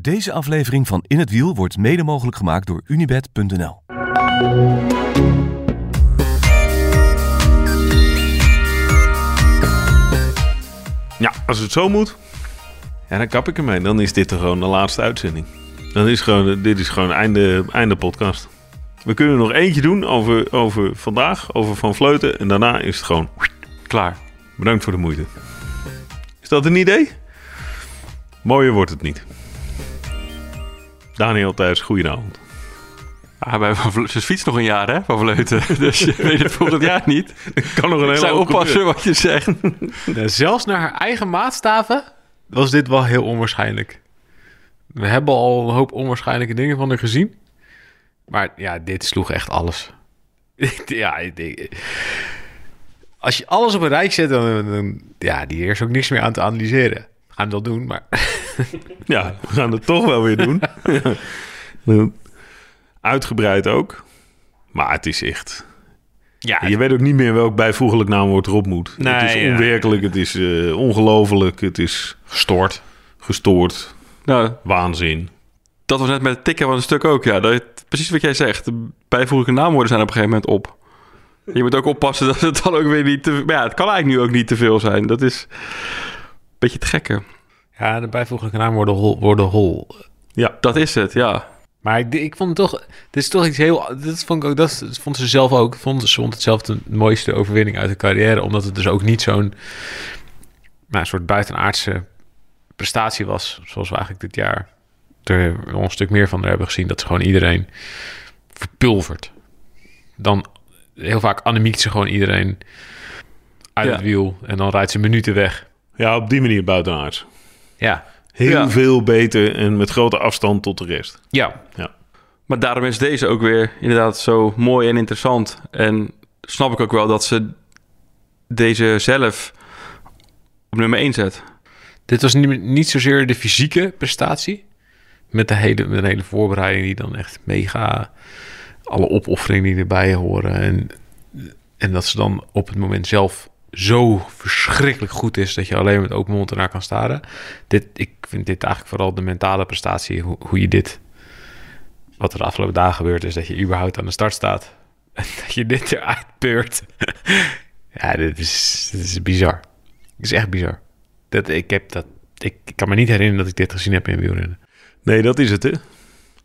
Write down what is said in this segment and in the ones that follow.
Deze aflevering van In het Wiel wordt mede mogelijk gemaakt door Unibed.nl. Ja, als het zo moet, ja, dan kap ik ermee. Dan is dit gewoon de laatste uitzending. Dan is gewoon, dit is gewoon einde, einde podcast. We kunnen nog eentje doen over, over vandaag, over Van Vleuten. En daarna is het gewoon klaar. Bedankt voor de moeite. Is dat een idee? Mooier wordt het niet. Daniel Thijs, goedenavond. Ah, bij ze fietst nog een jaar, hè, Van Vleuten. Dus je weet het volgend jaar niet. Kan nog een hele hoop oppassen wat je zegt. Nou, zelfs naar haar eigen maatstaven was dit wel heel onwaarschijnlijk. We hebben al een hoop onwaarschijnlijke dingen van haar gezien. Maar ja, dit sloeg echt alles. ja, als je alles op een rij zet, dan, dan ja, die is ook niks meer aan te analyseren. Gaan het wel doen, maar Ja, we gaan het toch wel weer doen. Uitgebreid ook. Maar het is echt... ja, Je weet ook niet meer welk bijvoeglijk naamwoord erop moet. het Nee, is ja. onwerkelijk, het is eh, ongelooflijk, het is gestoord. gestoord, Nou, waanzin. dat was net met het tikken van een stuk ook. Ja, dat, precies wat jij zegt. De bijvoeglijke naamwoorden zijn op een gegeven moment op. Je moet ook oppassen dat het dan ook weer niet te... Maar ja, het kan eigenlijk nu ook niet te veel zijn. Dat is beetje het gekke. Ja, de bijvoeglijke naam worden hol. Worden hol. Ja, Dat is het, ja. Maar ik, ik vond het toch, dit is toch iets heel, dat vond ik ook, dat vond ze zelf ook, vond, ze vond het zelf de mooiste overwinning uit de carrière, omdat het dus ook niet zo'n, nou, soort buitenaardse prestatie was, zoals we eigenlijk dit jaar er een stuk meer van hebben gezien, dat ze gewoon iedereen verpulvert. Dan heel vaak anemiekt ze gewoon iedereen uit Ja. het wiel en dan rijdt ze minuten weg. Ja op die manier buitenaards. Ja, Heel Ja. veel beter en met grote afstand tot de rest. ja, Ja, Maar daarom is deze ook weer inderdaad zo mooi en interessant. En snap ik ook wel dat ze deze zelf op nummer 1 zet. Dit was niet, niet zozeer de fysieke prestatie. Met de hele, met de hele voorbereiding die dan echt mega... Alle opofferingen die erbij horen. En, en dat ze dan op het moment zelf zo verschrikkelijk goed is... dat je alleen met open mond ernaar kan staren. Dit, ik vind dit eigenlijk vooral de mentale prestatie. Hoe, hoe je dit... Wat er de afgelopen dagen gebeurd is... dat je überhaupt aan de start staat. En dat je dit eruit peurt. ja, dit is, dit is bizar. Dit is echt bizar. Dat, ik, heb dat, ik kan me niet herinneren dat ik dit gezien heb in wielrennen. nee, dat is het hè.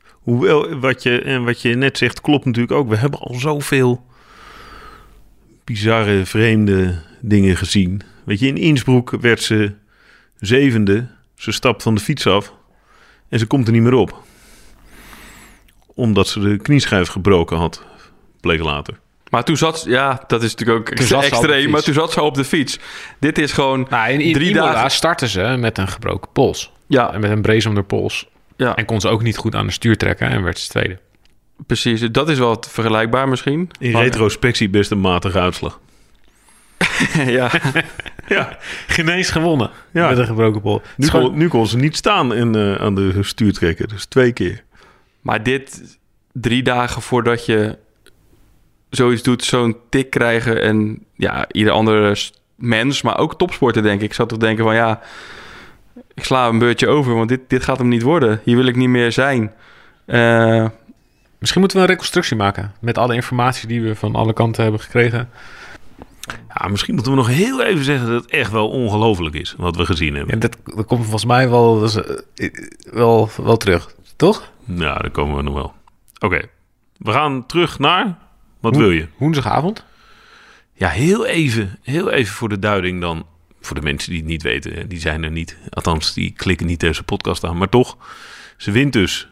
Hoewel, wat je, en wat je net zegt, klopt natuurlijk ook. We hebben al zoveel bizarre, vreemde dingen gezien. Weet je, in Innsbruck werd ze zevende. Ze stapt van de fiets af en ze komt er niet meer op. Omdat ze de knieschijf gebroken had, bleek later. Maar toen zat... Ja, dat is natuurlijk ook Toen extreem. Maar toen zat ze op de fiets. Dit is gewoon Nou, in, in drie dagen... starten ze met een gebroken pols. Ja, En met een brace om de pols. ja, En kon ze ook niet goed aan de stuur trekken en werd ze tweede. precies. Dat is wel vergelijkbaar misschien. In Maar- retrospectie best een matige uitslag. ja. Ja, Geen eens gewonnen Ja. met een gebroken pols. Het nu gewoon- kon, nu kon ze niet staan in, eh, aan de stuurtrekker. Dus twee keer. Maar dit drie dagen voordat je zoiets doet, zo'n tik krijgen en ja, ieder andere mens, maar ook topsporter denk ik, zou toch denken van ja, ik sla een beurtje over, want dit, dit gaat hem niet worden. Hier wil ik niet meer zijn. Eh, Misschien moeten we een reconstructie maken met alle informatie die we van alle kanten hebben gekregen. Ja, misschien moeten we nog heel even zeggen dat het echt wel ongelooflijk is wat we gezien hebben. En dat, dat komt volgens mij wel, eh, wel, wel terug, toch? Ja, daar komen we nog wel. Oké, we gaan terug naar. Wat wil je? Woensdagavond. Ja, heel even, heel even voor de duiding dan. Voor de mensen die het niet weten, die zijn er niet. Althans, die klikken niet deze podcast aan. Maar toch, ze wint dus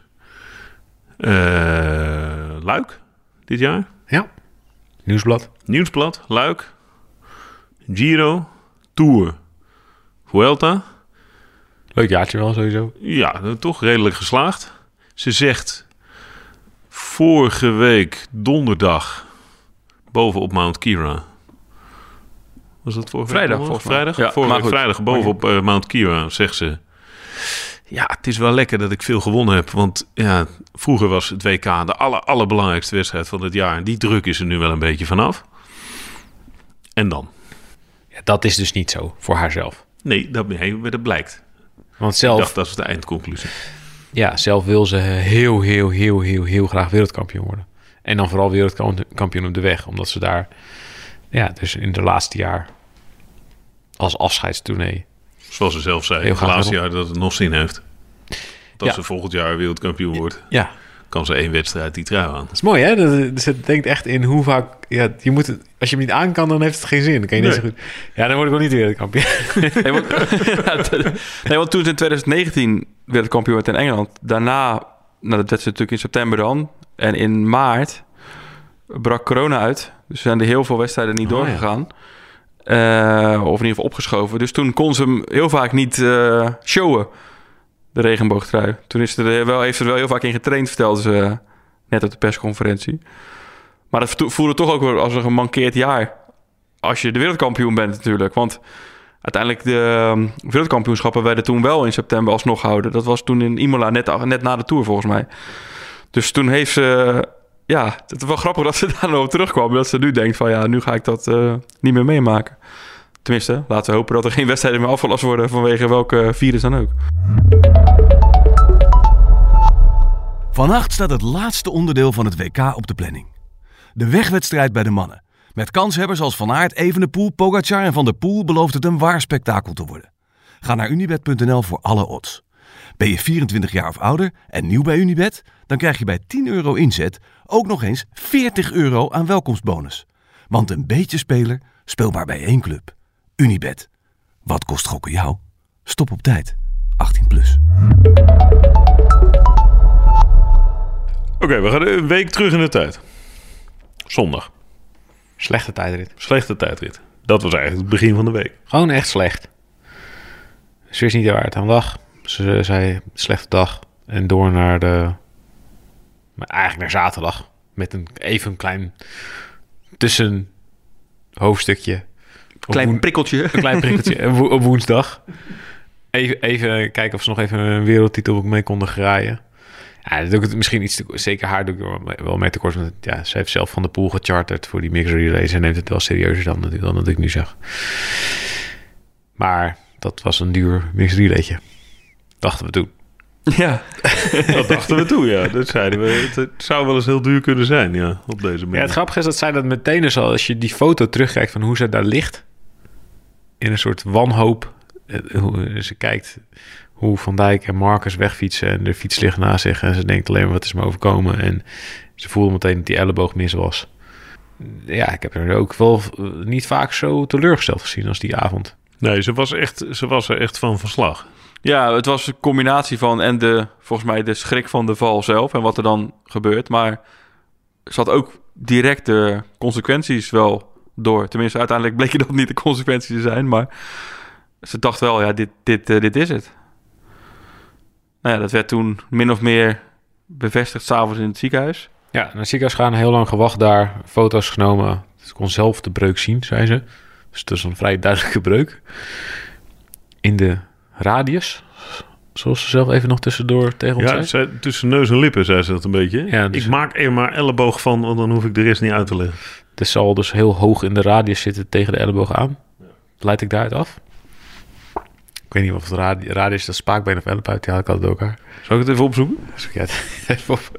eh, Luik dit jaar. Ja. Nieuwsblad. Nieuwsblad, Luik, Giro, Tour, Vuelta. Leuk jaartje wel sowieso. Ja, toch redelijk geslaagd. Ze zegt vorige week donderdag bovenop Mount Kira. Was dat vorige Vrijdag, week? volgens. Vrijdag? Ja, vorige week vrijdag bovenop eh, Mount Kira zegt ze... Ja, het is wel lekker dat ik veel gewonnen heb. Want ja, vroeger was het WK de aller, allerbelangrijkste wedstrijd van het jaar. En die druk is er nu wel een beetje vanaf. En dan? Ja, dat is dus niet zo voor haarzelf. Nee, dat, nee, dat blijkt. Want Ik zelf, dacht, dat is de eindconclusie. ja, zelf wil ze heel, heel, heel, heel, heel graag wereldkampioen worden. En dan vooral wereldkampioen op de weg. Omdat ze daar, ja, dus in de laatste jaar als afscheidstournee. Zoals ze zelf zei, Heel het laatste jaar dat het nog zin heeft. Dat Ja. ze volgend jaar wereldkampioen wordt, Ja, kan ze één wedstrijd die trui aan. dat is mooi hè. Dat, dus het denkt echt in hoe vaak, ja, je moet het, als je hem niet aan kan, dan heeft het geen zin. Dan kan je niet Nee. zo goed. Ja, dan word ik wel niet wereldkampioen. Nee, want, Ja, t- nee, want toen ze in 2019 wereldkampioen werd in Engeland. Daarna, nou dat werd ze natuurlijk in september dan. En in maart brak corona uit. Dus zijn er heel veel wedstrijden niet Oh, ja. doorgegaan. Eh, of in ieder geval opgeschoven. Dus toen kon ze hem heel vaak niet eh, showen, de regenboogtrui. Toen is er wel, heeft er wel heel vaak in getraind, vertelde ze net op de persconferentie. Maar dat vo- voelde toch ook wel als een gemankeerd jaar. Als je de wereldkampioen bent natuurlijk. Want uiteindelijk de um, wereldkampioenschappen werden toen wel in september alsnog gehouden. Dat was toen in Imola net, net na de Tour volgens mij. Dus toen heeft ze... Ja, het is wel grappig dat ze daar nog op terugkwam. Dat ze nu denkt van ja, nu ga ik dat eh, niet meer meemaken. Tenminste, laten we hopen dat er geen wedstrijden meer afgelast worden... vanwege welke virus dan ook. Vannacht staat het laatste onderdeel van het WK op de planning. De wegwedstrijd bij de mannen. Met kanshebbers als Van Aert, Evenepoel, Pogacar en Van der Poel belooft het een waar spektakel te worden. Ga naar unibet.nl voor alle odds. Ben je 24 jaar of ouder en nieuw bij Unibet? Dan krijg je bij 10 euro inzet ook nog eens 40 euro aan welkomstbonus. Want een beetje speler speelt maar bij één club. Unibet. Wat kost gokken jou? Stop op tijd. 18 plus. Oké, we gaan een week terug in de tijd. Zondag. Slechte tijdrit. Slechte tijdrit. Dat was eigenlijk het begin van de week. Gewoon echt slecht. Ze wist niet waar het aan lag. Ze zei slechte dag. En door naar de... Maar eigenlijk naar zaterdag. Met een even een klein tussen hoofdstukje. Op Klein woen- prikkeltje. een klein prikkeltje op wo- op woensdag. Even, even kijken of ze nog even een wereldtitel mee konden graaien. Ja, dat doe ik misschien iets te, zeker haar doe ik wel- mee tekort. Want ja, ze heeft zelf van de pool gecharterd voor die mixed relay. Ze neemt het wel serieuzer dan, natuurlijk- dan dat ik nu zeg. Maar dat was een duur mixed relaytje. Dachten we toen. ja. Dat dachten we toen, ja. Dat zeiden we. Het, zou wel eens heel duur kunnen zijn, ja. Op deze manier. Ja, het grappige is dat zij dat meteen al... Als je die foto terugkijkt van hoe ze daar ligt... In een soort wanhoop. eh, Hoe ze kijkt hoe Van Dijk en Marcus wegfietsen... En de fiets ligt naast zich en ze denkt alleen maar wat is me overkomen. En ze voelde meteen dat die elleboog mis was. Ja, ik heb er ook wel eh, niet vaak zo teleurgesteld gezien als die avond. Nee, ze was, echt, ze was er echt van verslag. Ja, het was een combinatie van en de, volgens mij de schrik van de val zelf en wat er dan gebeurt. Maar ze had ook direct de consequenties wel door. Tenminste, uiteindelijk bleken dat niet de consequenties te zijn. Maar ze dacht wel, ja, dit, dit, eh, dit is het. Nou ja, dat werd toen min of meer bevestigd s'avonds in het ziekenhuis. Ja, naar het ziekenhuis gaan, heel lang gewacht daar. Foto's genomen. Ze kon zelf de breuk zien, zei ze. Dus het is een vrij duidelijke breuk. In de radius. Zoals ze zelf even nog tussendoor tegen ons Ja, zei. tussen neus en lippen zei ze dat een beetje. Ja, dus- Ik maak er maar elleboog van, want dan hoef ik de rest niet uit te leggen. Het zal dus heel hoog in de radius zitten tegen de elleboog aan. Leid ik daaruit af? Ik weet niet of het radi radius dat spaakbeen of elleboog, die haal ik altijd door elkaar. Zal ik het even opzoeken? Zoek jij het even op.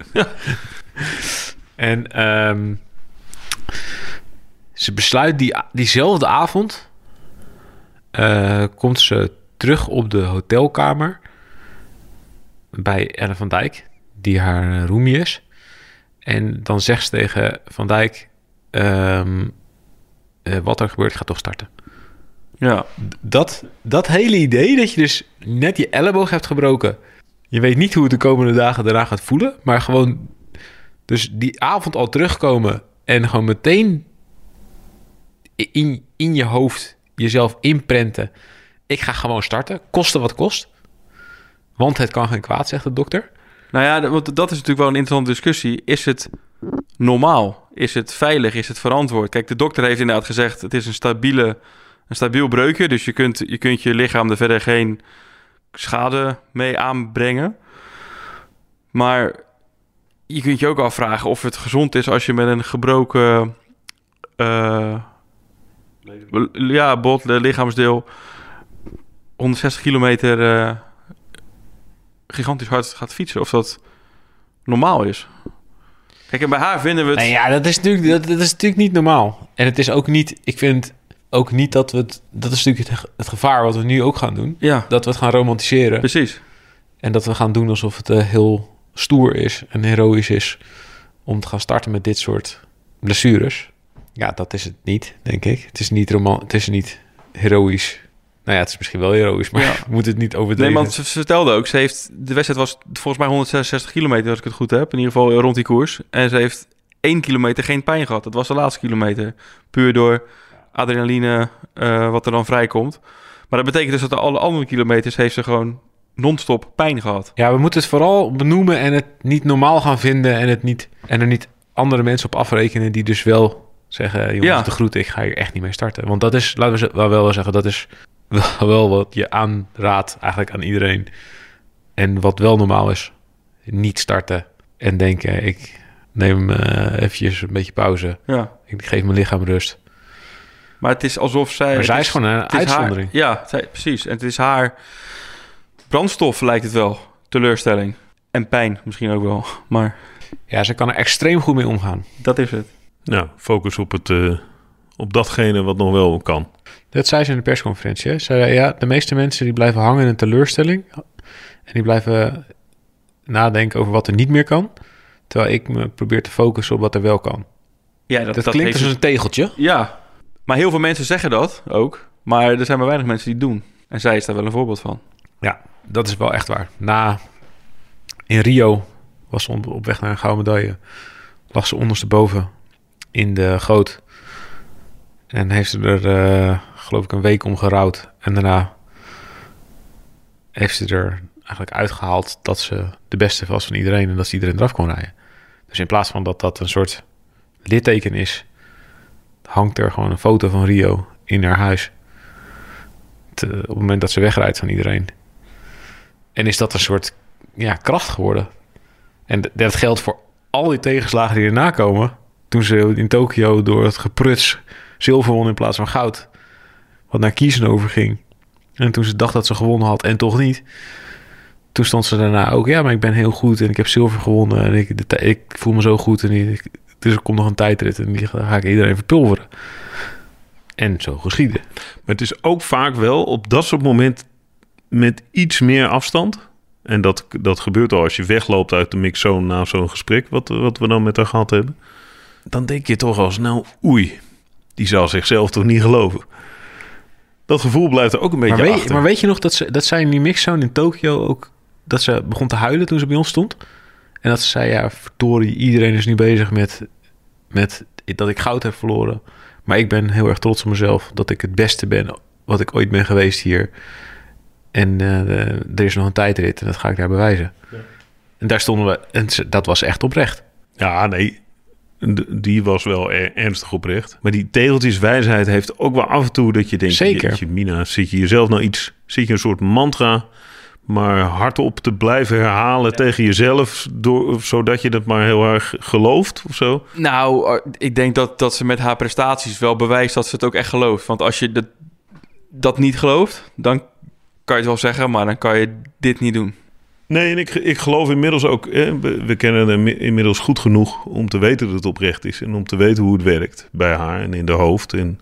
En ehm, ze besluit die, diezelfde avond... eh, komt ze terug op de hotelkamer... bij Ellen van Dijk, die haar roomie is. En dan zegt ze tegen Van Dijk... ehm, eh, wat er gebeurt, gaat toch starten. Ja, Dat, dat hele idee dat je dus net je elleboog hebt gebroken. Je weet niet hoe het de komende dagen daarna gaat voelen. Maar gewoon dus die avond al terugkomen en gewoon meteen in, in je hoofd jezelf inprenten. Ik ga gewoon starten, koste wat kost. Want het kan geen kwaad, zegt de dokter. Nou ja, want dat is natuurlijk wel een interessante discussie. Is het normaal? Is het veilig? Is het verantwoord? Kijk, de dokter heeft inderdaad gezegd... het is een, stabiele, een stabiel breukje... dus je kunt, je kunt je lichaam er verder geen schade mee aanbrengen. Maar je kunt je ook afvragen of het gezond is... als je met een gebroken... eh, ja, bot, lichaamsdeel... 160 kilometer... eh, gigantisch hard gaat fietsen. Of dat normaal is. Kijk, en bij haar vinden we het... Nee, ja, dat is, natuurlijk, dat, dat is natuurlijk niet normaal. En het is ook niet, ik vind ook niet dat we het, dat is natuurlijk het, het gevaar wat we nu ook gaan doen. Ja, Dat we het gaan romantiseren. precies. En dat we gaan doen alsof het eh, heel stoer is en heroïs is om te gaan starten met dit soort blessures. Ja, dat is het niet, denk ik. Het is niet roman, het is niet heroïs. Nou ja, het is misschien wel heroïs, maar Ja. moet het niet Nee, overdreven. want ze ze vertelde ook, ze heeft, de wedstrijd was volgens mij 166 kilometer, als ik het goed heb. In ieder geval rond die koers. En ze heeft één kilometer geen pijn gehad. Dat was de laatste kilometer. Puur door adrenaline, eh, wat er dan vrijkomt. Maar dat betekent dus dat de alle andere kilometers heeft ze gewoon non-stop pijn gehad. Ja, we moeten het vooral benoemen en het niet normaal gaan vinden en, het niet, en er niet andere mensen op afrekenen die dus wel zeggen, jongens, Ja. de groeten, ik ga hier echt niet mee starten. Want dat is, laten we ze- wel wel zeggen, dat is wel, wat je aanraadt eigenlijk aan iedereen. En wat wel normaal is, niet starten en denken, ik neem eh eventjes een beetje pauze. Ja. Ik geef mijn lichaam rust. Maar het is alsof zij... Maar zij is gewoon een uitzondering. Haar, ja, zij- precies. En het is haar brandstof, lijkt het wel. Teleurstelling. En pijn misschien ook wel. Maar Ja, ze kan er extreem goed mee omgaan. dat is het. Nou, focus op, het, eh, op datgene wat nog wel kan. Dat zei ze in de persconferentie. Hè? Ze zei, ja, de meeste mensen die blijven hangen in een teleurstelling. En die blijven nadenken over wat er niet meer kan. Terwijl ik me probeer te focussen op wat er wel kan. Ja, Dat, klinkt heeft als een tegeltje. Ja, maar heel veel mensen zeggen dat ook. Maar er zijn maar weinig mensen die het doen. En zij is daar wel een voorbeeld van. Ja, dat is wel echt waar. Na, in Rio was ze op, op weg naar een gouden medaille. Lag ze ondersteboven in de goot. En heeft ze er, eh, geloof ik, een week om gerouwd. En daarna heeft ze er eigenlijk uitgehaald dat ze de beste was van iedereen. En dat ze iedereen eraf kon rijden. Dus in plaats van dat dat een soort litteken is, hangt er gewoon een foto van Rio in haar huis. Te- op het moment dat ze wegrijdt van iedereen. En is dat een soort ja, kracht geworden. En dat geldt voor al die tegenslagen die erna komen. Toen ze in Tokio door het gepruts zilver won in plaats van goud. Wat naar kiezen overging. En toen ze dacht dat ze gewonnen had en toch niet. Toen stond ze daarna ook, ja, maar ik ben heel goed en ik heb zilver gewonnen. En ik, ik voel me zo goed. En ik, dus er komt nog een tijdrit en die ga ga ik iedereen verpulveren. En zo geschieden. Maar het is ook vaak wel op dat soort moment met iets meer afstand. En dat, dat gebeurt al als je wegloopt uit de mixzone na zo'n gesprek, wat, wat we dan met haar gehad hebben. Dan denk je toch al snel, oei, die zal zichzelf toch niet geloven. Dat gevoel blijft er ook een beetje Maar weet, achter. maar weet je nog dat, ze, dat zij in die mixzone in Tokio ook... dat ze begon te huilen toen ze bij ons stond? En dat ze zei, ja, verdorie, iedereen is nu bezig met, met dat ik goud heb verloren. Maar ik ben heel erg trots op mezelf dat ik het beste ben wat ik ooit ben geweest hier. En eh, er is nog een tijdrit en dat ga ik daar bewijzen. En daar stonden we, en ze- dat was echt oprecht. Ja, nee. Die was wel er- ernstig oprecht. Maar die tegeltjeswijsheid heeft ook wel af en toe dat je denkt... Zeker. jeetje, Mina, zit je jezelf nou iets... Zit je een soort mantra... maar hardop te blijven herhalen tegen jezelf... Door, zodat je dat maar heel erg gelooft of zo? Nou, eh, ik denk dat, dat ze met haar prestaties wel bewijst dat ze het ook echt gelooft. Want als je dat, dat niet gelooft, dan kan je het wel zeggen, maar dan kan je dit niet doen. Nee, en ik, ik geloof inmiddels ook... eh, we, we kennen hem inmiddels goed genoeg... om te weten dat het oprecht is... en om te weten hoe het werkt bij haar en in de hoofd. En,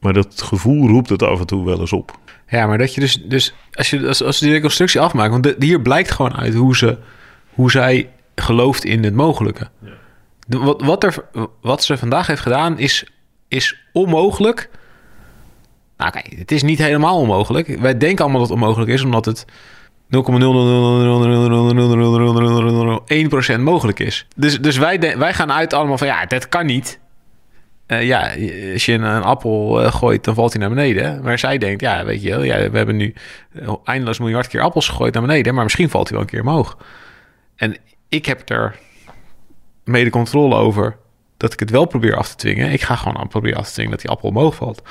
maar dat gevoel roept het af en toe wel eens op. Ja, maar dat je dus, dus als je als, als je die reconstructie afmaakt, want de, hier blijkt gewoon uit hoe ze, hoe zij gelooft in het mogelijke. De- wat, wat, er, wat ze vandaag heeft gedaan is, is onmogelijk. Nou, kijk, het is niet helemaal onmogelijk. Wij denken allemaal dat het onmogelijk is, omdat het 0,00000000001% mogelijk is. Dus, dus wij, wij gaan uit allemaal van ja, dat kan niet. Eh, ja, als je een, appel eh, gooit, dan valt hij naar beneden. Maar zij denkt, ja, weet je wel, we hebben nu eh, eindeloos miljard keer appels gegooid naar beneden, maar misschien valt hij wel een keer omhoog. En ik heb er mede controle over dat ik het wel probeer af te dwingen. Ik ga gewoon proberen af te dwingen dat die appel omhoog valt.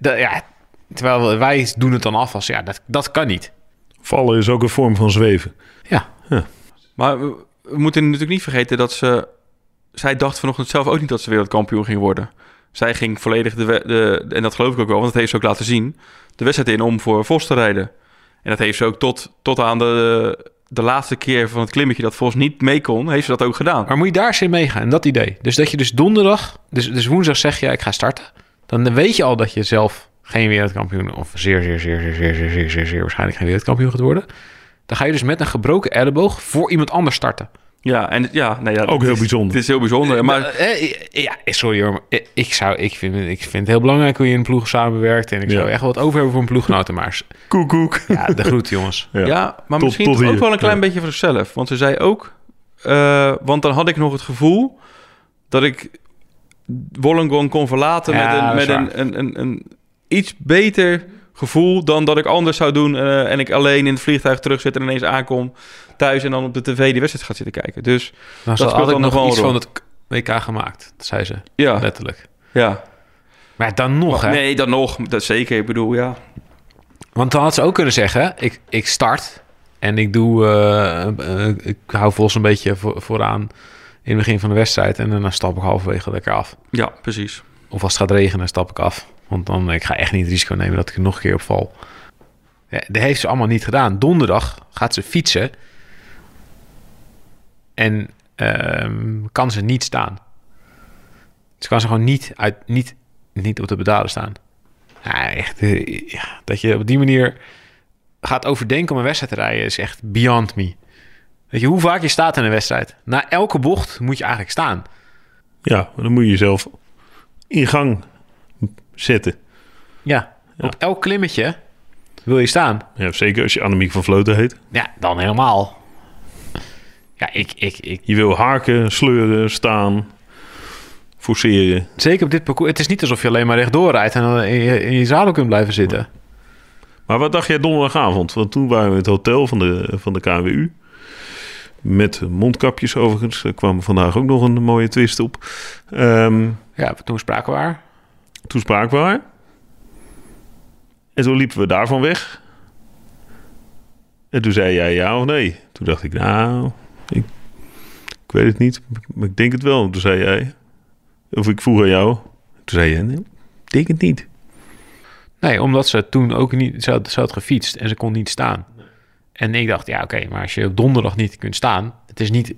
Ja, terwijl wij doen het dan af als, ja, dat, dat kan niet. Vallen is ook een vorm van zweven. Ja, Maar we, we moeten natuurlijk niet vergeten dat ze... Zij dacht vanochtend zelf ook niet dat ze wereldkampioen ging worden. Zij ging volledig de. En dat geloof ik ook wel, want dat heeft ze ook laten zien. De wedstrijd in om voor Vos te rijden. En dat heeft ze ook tot, tot aan de, de laatste keer van het klimmetje dat Vos niet mee kon, heeft ze dat ook gedaan. Maar moet je daar eens in meegaan, en dat idee. Dus dat je dus donderdag, dus, dus woensdag zeg je, ik ga starten. Dan weet je al dat je zelf geen wereldkampioen, of zeer, zeer, zeer, zeer, zeer, zeer, zeer, zeer, zeer waarschijnlijk geen wereldkampioen gaat worden. Dan ga je dus met een gebroken elleboog voor iemand anders starten. Ja, en ja, nou ja, Ook heel is- bijzonder. Het is heel bijzonder. Maar Eh, eh, ja, sorry hoor, maar eh, ik, zou, ik, vind, ik vind het heel belangrijk hoe je in een ploeg samenwerkt. En ik zou Ja. echt wat over hebben voor een ploeggenoten. Maar Koek, koek. ja, de groet jongens. Ja. Ja, maar Tot- misschien tot toch ook hier. wel een klein Ja. beetje voor zichzelf. Want ze zei ook... eh, want dan had ik nog het gevoel dat ik Wollongong kon verlaten Ja, met, een, met een, een, een iets beter gevoel dan dat ik anders zou doen. eh, en ik alleen in het vliegtuig terug zit en ineens aankom thuis en dan op de tv die wedstrijd gaat zitten kijken. Dus Dan speelt had ik dan nog wel iets van het WK gemaakt. Dat zei ze, ja, letterlijk. ja. Maar dan nog, hè. Nee, dan nog. Dat zeker. Ik bedoel, ja. Want dan had ze ook kunnen zeggen, ik, ik start en ik doe, eh, eh, ik hou Vos een beetje voor, vooraan in het begin van de wedstrijd en dan stap ik halverwege lekker af. Ja, precies. Of als het gaat regenen, stap ik af. Want dan, ik ga echt niet het risico nemen dat ik er nog een keer op val. Ja, dat heeft ze allemaal niet gedaan. Donderdag gaat ze fietsen en ehm, kan ze niet staan. Ze kan ze gewoon niet, uit, niet, niet op de pedalen staan. Ja, echt, eh, ja, dat je op die manier gaat overdenken om een wedstrijd te rijden is echt beyond me. Weet je hoe vaak je staat in een wedstrijd? Na elke bocht moet je eigenlijk staan. Ja, dan moet je jezelf in gang zetten. Ja, Ja. op elk klimmetje wil je staan. Ja, zeker als je Annemiek van Vleuten heet. Ja, dan helemaal. Ja, ik, ik, ik. Je wil haken, sleuren, staan, forceren. Zeker op dit parcours. Het is niet alsof je alleen maar rechtdoor rijdt en dan in je, in je zadel kunt blijven zitten. Maar wat dacht jij donderdagavond? Want toen waren we in het hotel van de, van de KWU. Met mondkapjes overigens. Er kwam vandaag ook nog een mooie twist op. Ehm, Ja, toen spraken we haar. Toen spraken we haar. En toen liepen we daarvan weg. En toen zei jij ja of nee. Toen dacht ik, nou, ik, ik weet het niet. Maar ik denk het wel. Toen zei jij, of ik vroeg aan jou. Toen zei jij, nee, ik denk het niet. Nee, omdat ze toen ook niet... Ze had, ze had gefietst en ze kon niet staan. En ik dacht, ja oké, maar als je op donderdag niet kunt staan... Het is niet,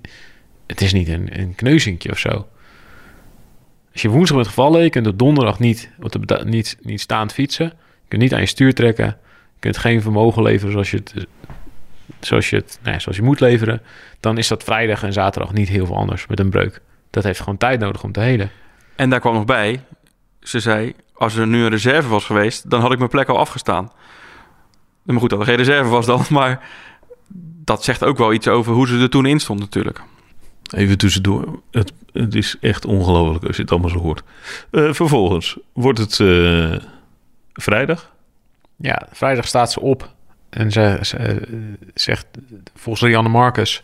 het is niet een, een kneuzinkje of zo. Als je woensdag bent gevallen, je kunt op donderdag niet, op niet, niet staand fietsen. Je kunt niet aan je stuur trekken. Je kunt geen vermogen leveren zoals je het, zoals je, het, nee, zoals je moet leveren. Dan is dat vrijdag en zaterdag niet heel veel anders met een breuk. Dat heeft gewoon tijd nodig om te helen. En daar kwam nog bij, ze zei, als er nu een reserve was geweest, dan had ik mijn plek al afgestaan. Maar goed, dat er geen reserve was dan, maar dat zegt ook wel iets over hoe ze er toen in stond natuurlijk. Even tussendoor. Het, het is echt ongelooflijk als je het allemaal zo hoort. Eh, vervolgens wordt het eh, vrijdag. Ja, vrijdag staat ze op en ze, eh, zegt, volgens Janne Marcus,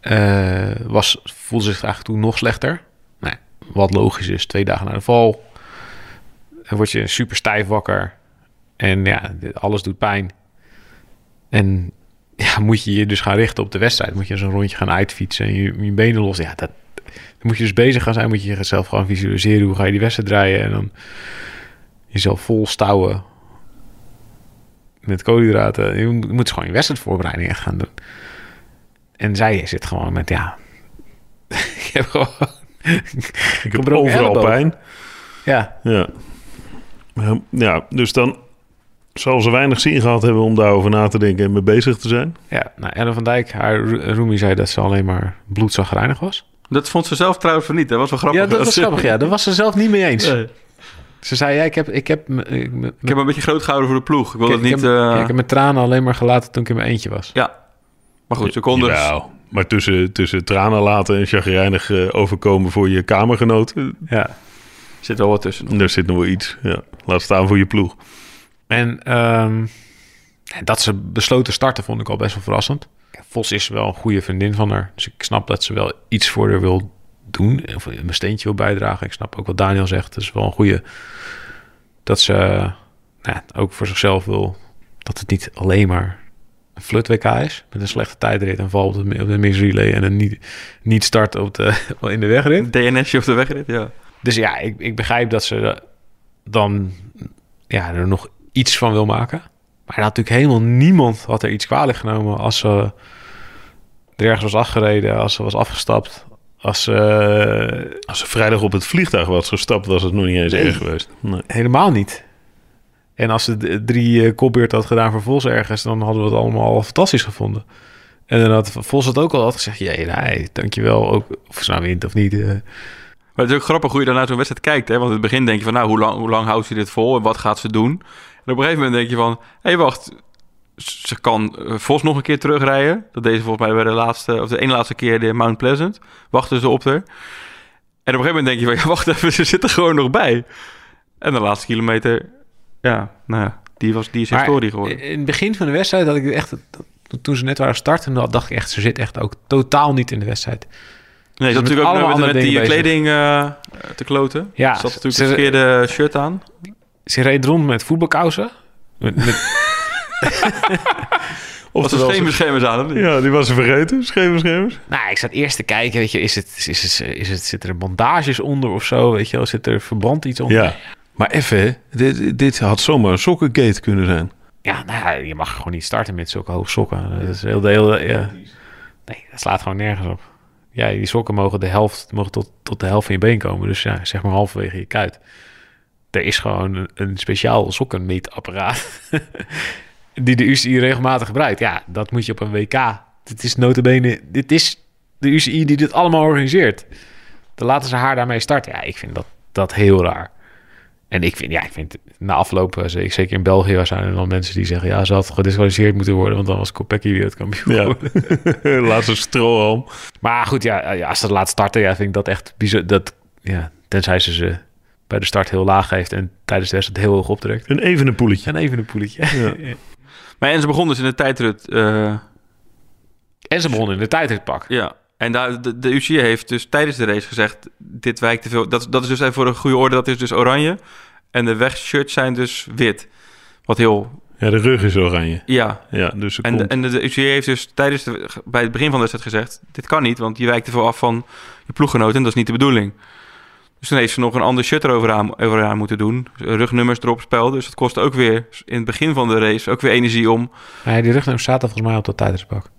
eh, was, voelde zich eigenlijk toen nog slechter. Nou, wat logisch is, twee dagen na de val. Dan word je super stijf wakker. En ja, alles doet pijn. En ja, moet je je dus gaan richten op de wedstrijd. Moet je zo'n rondje gaan uitfietsen en je, je benen los. Ja, dat, dan moet je dus bezig gaan zijn. Moet je jezelf gewoon visualiseren. Hoe ga je die wedstrijd draaien? En dan jezelf vol stouwen met koolhydraten. Je moet gewoon je wedstrijdvoorbereiding echt gaan doen. En zij zit gewoon met, ja... ik heb gewoon... Ik heb overal elleboog. pijn. Ja. Ja, Ja, dus dan zal ze weinig zin gehad hebben om daarover na te denken en mee bezig te zijn. ja. Nou, Ellen van Dijk, haar ro- roomie zei dat ze alleen maar bloedzagrijnig was. Dat vond ze zelf trouwens van niet, dat was wel grappig. Ja, dat was grappig. Ja, daar was ze zelf niet mee eens. Nee. Ze zei, ja, ik heb... Ik heb, me- ik, heb een beetje groot gehouden voor de ploeg. Ik wil het ik niet... heb, eh, ja, ik heb mijn tranen alleen maar gelaten toen ik in mijn eentje was. Ja, maar goed, ze konden... dus- Jawel. Maar tussen, tussen tranen laten en chagrijnig eh, overkomen voor je kamergenoot, Ja. zit wel wat tussen. daar zit nog wel iets. Ja. Laat staan voor je ploeg. En ehm, dat ze besloten starten vond ik al best wel verrassend. Vos is wel een goede vriendin van haar. Dus ik snap dat ze wel iets voor haar wil doen. Of een steentje wil bijdragen. Ik snap ook wat Daniel zegt. Het is wel een goede... Dat ze nou ja, ook voor zichzelf wil... Dat het niet alleen maar een flut WK is. Met een slechte tijdrit en val op de, op de relay. En een niet, niet start op de, in de wegrit. DNSje op de wegrit, ja. Dus ja, ik, ik begrijp dat ze dan ja, er nog iets van wil maken. Maar had natuurlijk helemaal niemand had er iets kwalijk genomen als ze er ergens was afgereden, als ze was afgestapt, als ze Als ze vrijdag op het vliegtuig was gestapt, was het nog niet eens Nee. erg geweest. Nee. helemaal niet. En als ze drie eh, kopbeurt had gedaan voor Vos ergens, dan hadden we het allemaal fantastisch gevonden. En dan had Vos het ook al had gezegd, jee, nee, dankjewel. Ook, of ze nou wint of niet. eh. Maar het is ook grappig hoe je dan naar zo'n wedstrijd kijkt. Hè? Want in het begin denk je van, nou, hoe lang, hoe lang houdt ze dit vol en wat gaat ze doen? En op een gegeven moment denk je van, hé, hey, wacht. Ze kan eh, Vos nog een keer terugrijden. Dat deed ze volgens mij bij de laatste, of de ene laatste keer de Mount Pleasant. Wachten ze op haar. En op een gegeven moment denk je van, ja, wacht even, ze zit er gewoon nog bij. En de laatste kilometer, ja, nou ja, die, was, die is Maar historie geworden. In het begin van de wedstrijd had ik echt, toen ze net waren starten, dacht ik echt, ze zit echt ook totaal niet in de wedstrijd. Nee, ze dat natuurlijk ook met, met die bezig. kleding eh, te kloten. Ja, Ze had natuurlijk ze- het verkeerde shirt aan. Ze reed rond met voetbalkousen. Met, met, er geen beschermers aan? of niet? Ja, die was ze vergeten. Schemerschermers. nou, ik zat eerst te kijken, weet je, is het, is het, is het, zitten er bandages onder of zo, weet je wel? Zit er verband iets onder? Ja. Maar even, hè. dit, dit had zomaar een sokkengate kunnen zijn. Ja, nou ja, je mag gewoon niet starten met zulke hoge sokken. Dat is heel de hele. Ja. Nee, dat slaat gewoon nergens op. Ja, die sokken mogen de helft, mogen tot, tot de helft van je been komen. Dus ja, zeg maar halverwege je kuit. Er is gewoon een, speciaal sokkenmeetapparaat. die de UCI regelmatig gebruikt. Ja, dat moet je op een WK. Dit is notabene, dit is de UCI die dit allemaal organiseert. Dan laten ze haar daarmee starten. Ja, ik vind dat, dat heel raar. En ik vind, ja, ik vind na afloop, eh, ze- zeker in België, zijn er dan mensen die zeggen: ja, ze had gedisqualificeerd moeten worden, want dan was Kopecky wereldkampioen. Ja. Laatste strohalm. Maar goed, ja, ja, als ze laat starten, ja, vind ik dat echt bizar. Dat, ja, tenzij ze ze bij de start heel laag heeft en tijdens de wedstrijd heel hoog optrekt. Een even een poeletje. Een poeletje. Ja. Maar en ze begon dus in de tijdrit. eh, En ze begonnen in de tijdritpak. ja. En daar, de, de UCI heeft dus tijdens de race gezegd: dit wijkt te veel. Dat, dat is dus even voor een goede orde, dat is dus oranje. En de wegshirts zijn dus wit. Wat heel. Ja, de rug is oranje. Ja. Ja, dus En, de, en de, de UCI heeft dus tijdens de, bij het begin van de wedstrijd gezegd: dit kan niet, want je wijkt te veel af van je ploeggenoot en dat is niet de bedoeling. Dus toen heeft ze nog een ander shirt eroveraan, eroveraan moeten doen. Rugnummers erop spel. Dus dat kostte ook weer in het begin van de race ook weer energie om. Nee, die rugneem staat er volgens mij op dat tijdritpak.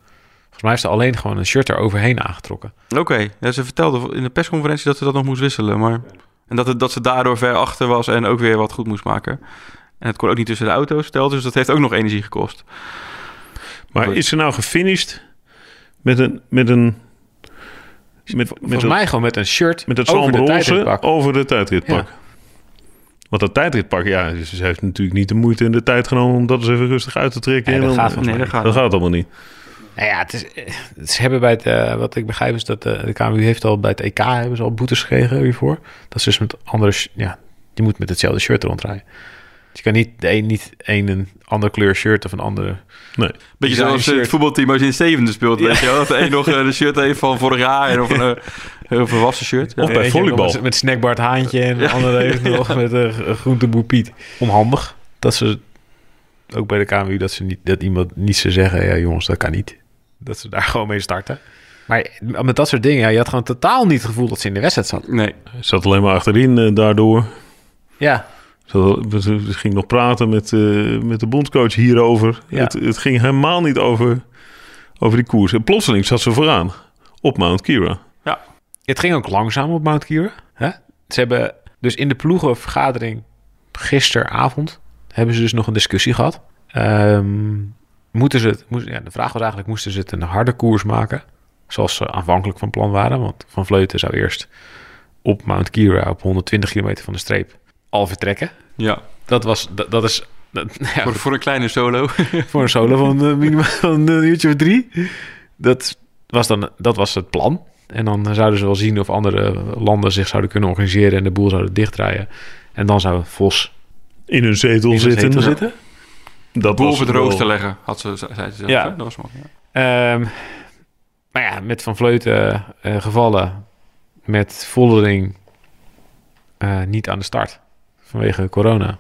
Volgens mij heeft ze alleen gewoon een shirt er overheen aangetrokken. Oké, ja, ze vertelde in de persconferentie dat ze dat nog moest wisselen. Maar... En dat, het, dat ze daardoor ver achter was en ook weer wat goed moest maken. En het kon ook niet tussen de auto's verteld, dus dat heeft ook nog energie gekost. maar is ze nou gefinished met een... Met een met, met, Volgens mij gewoon met een shirt met het over de tijdritpak. over de tijdritpak. Want dat tijdritpak, ja, ze heeft natuurlijk niet de moeite en de tijd genomen om dat eens even rustig uit te trekken. Nee, En dat dan- gaat Nee, mij dat gaat dat niet. gaat allemaal niet. Nou ja, het is, eh, ze hebben bij het, eh, wat ik begrijp is dat eh, de KMU heeft al bij het EK hebben ze al boetes gekregen hiervoor. Dat is dus met andere, ja, je moet met hetzelfde shirt rondrijden. Dus je kan niet de een niet een, een andere kleur shirt of een andere. Nee. Beetje zoals het shirt. voetbalteam als je in de zevende speelt, weet je wel. Dat de een nog eh, de shirt heeft van vorig jaar en of een eh, heel verwassen shirt. Ja. Of bij volleybal. Met, met snackbart Haantje en de andere heeft nog met een uh, groenteboer Piet. Onhandig dat ze ook bij de KMU dat ze niet dat iemand niet ze zeggen, ja jongens, dat kan niet. Dat ze daar gewoon mee starten. Maar met dat soort dingen, ja, je had gewoon totaal niet het gevoel dat ze in de wedstrijd zat. Nee. Hij zat alleen maar achterin eh, daardoor. Ja, Ze, ze- ze ging nog praten met, eh, met de bondscoach hierover. Ja. Het, het ging helemaal niet over, over die koers. En plotseling zat ze vooraan op Mount Kira. Het ging ook langzaam op Mount Kira. Hè? Ze hebben dus in de ploegenvergadering gisteravond hebben ze dus nog een discussie gehad. Ehm, moeten ze het, moest, ja, de vraag was eigenlijk, moesten ze het een harde koers maken? Zoals ze aanvankelijk van plan waren. Want Van Vleuten zou eerst op Mount Kira op 120 kilometer van de streep al vertrekken. Ja, Dat was, dat, dat is, dat, ja, voor, voor een kleine solo. voor een solo van uh, minimaal van een uurtje of drie. Dat was, dan, dat was het plan. En dan zouden ze wel zien of andere landen zich zouden kunnen organiseren en de boel zouden dichtdraaien. En dan zou Vos In hun zetel in zitten. zetel zitten. Dat was het wel- rooster leggen, had ze, zei ze zelf. Ja. hè? Dat was mooi. Ja. Ehm, maar ja, met Van Vleuten eh, gevallen, met Vollering eh, niet aan de start vanwege corona.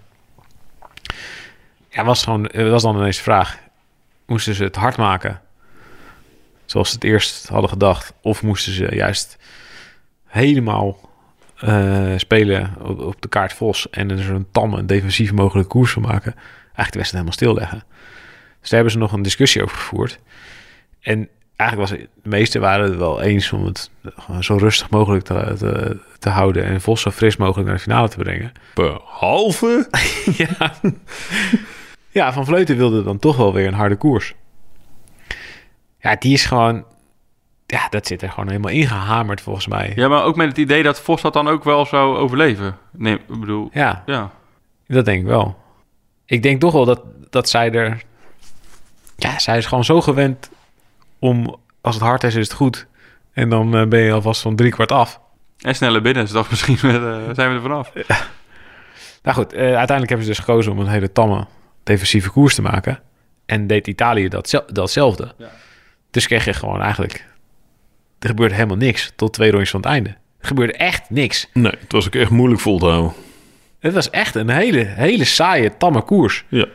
Ja, was, gewoon, was dan ineens de vraag, moesten ze het hard maken zoals ze het eerst hadden gedacht? Of moesten ze juist helemaal eh, spelen op, op de kaart Vos en er zo'n tamme, defensief mogelijke koers van maken? eigenlijk de wedstrijd helemaal stilleggen. Dus daar hebben ze nog een discussie over gevoerd. En eigenlijk was de meesten waren het wel eens om het zo rustig mogelijk te, te, te houden en Vos zo fris mogelijk naar de finale te brengen. Behalve... ja. ja, Van Vleuten wilde dan toch wel weer een harde koers. Ja, die is gewoon... Ja, dat zit er gewoon helemaal ingehamerd volgens mij. Ja, maar ook met het idee dat Vos dat dan ook wel zou overleven. Nee, ik bedoel... Ja, Ja. dat denk ik wel. Ik denk toch wel dat, dat zij er... Ja, zij is gewoon zo gewend om... Als het hard is, is het goed. En dan eh, ben je alvast van drie kwart af. En sneller binnen, dus dat misschien met, eh, zijn we er vanaf. Nou goed, eh, uiteindelijk hebben ze dus gekozen om een hele tamme defensieve koers te maken. En deed Italië dat, zel- datzelfde. Ja. Dus kreeg je gewoon eigenlijk... Er gebeurde helemaal niks tot twee rondjes van het einde. Er gebeurde echt niks. Nee, het was ook echt moeilijk vol te houden. Het was echt een hele, hele saaie, tamme koers. Ja.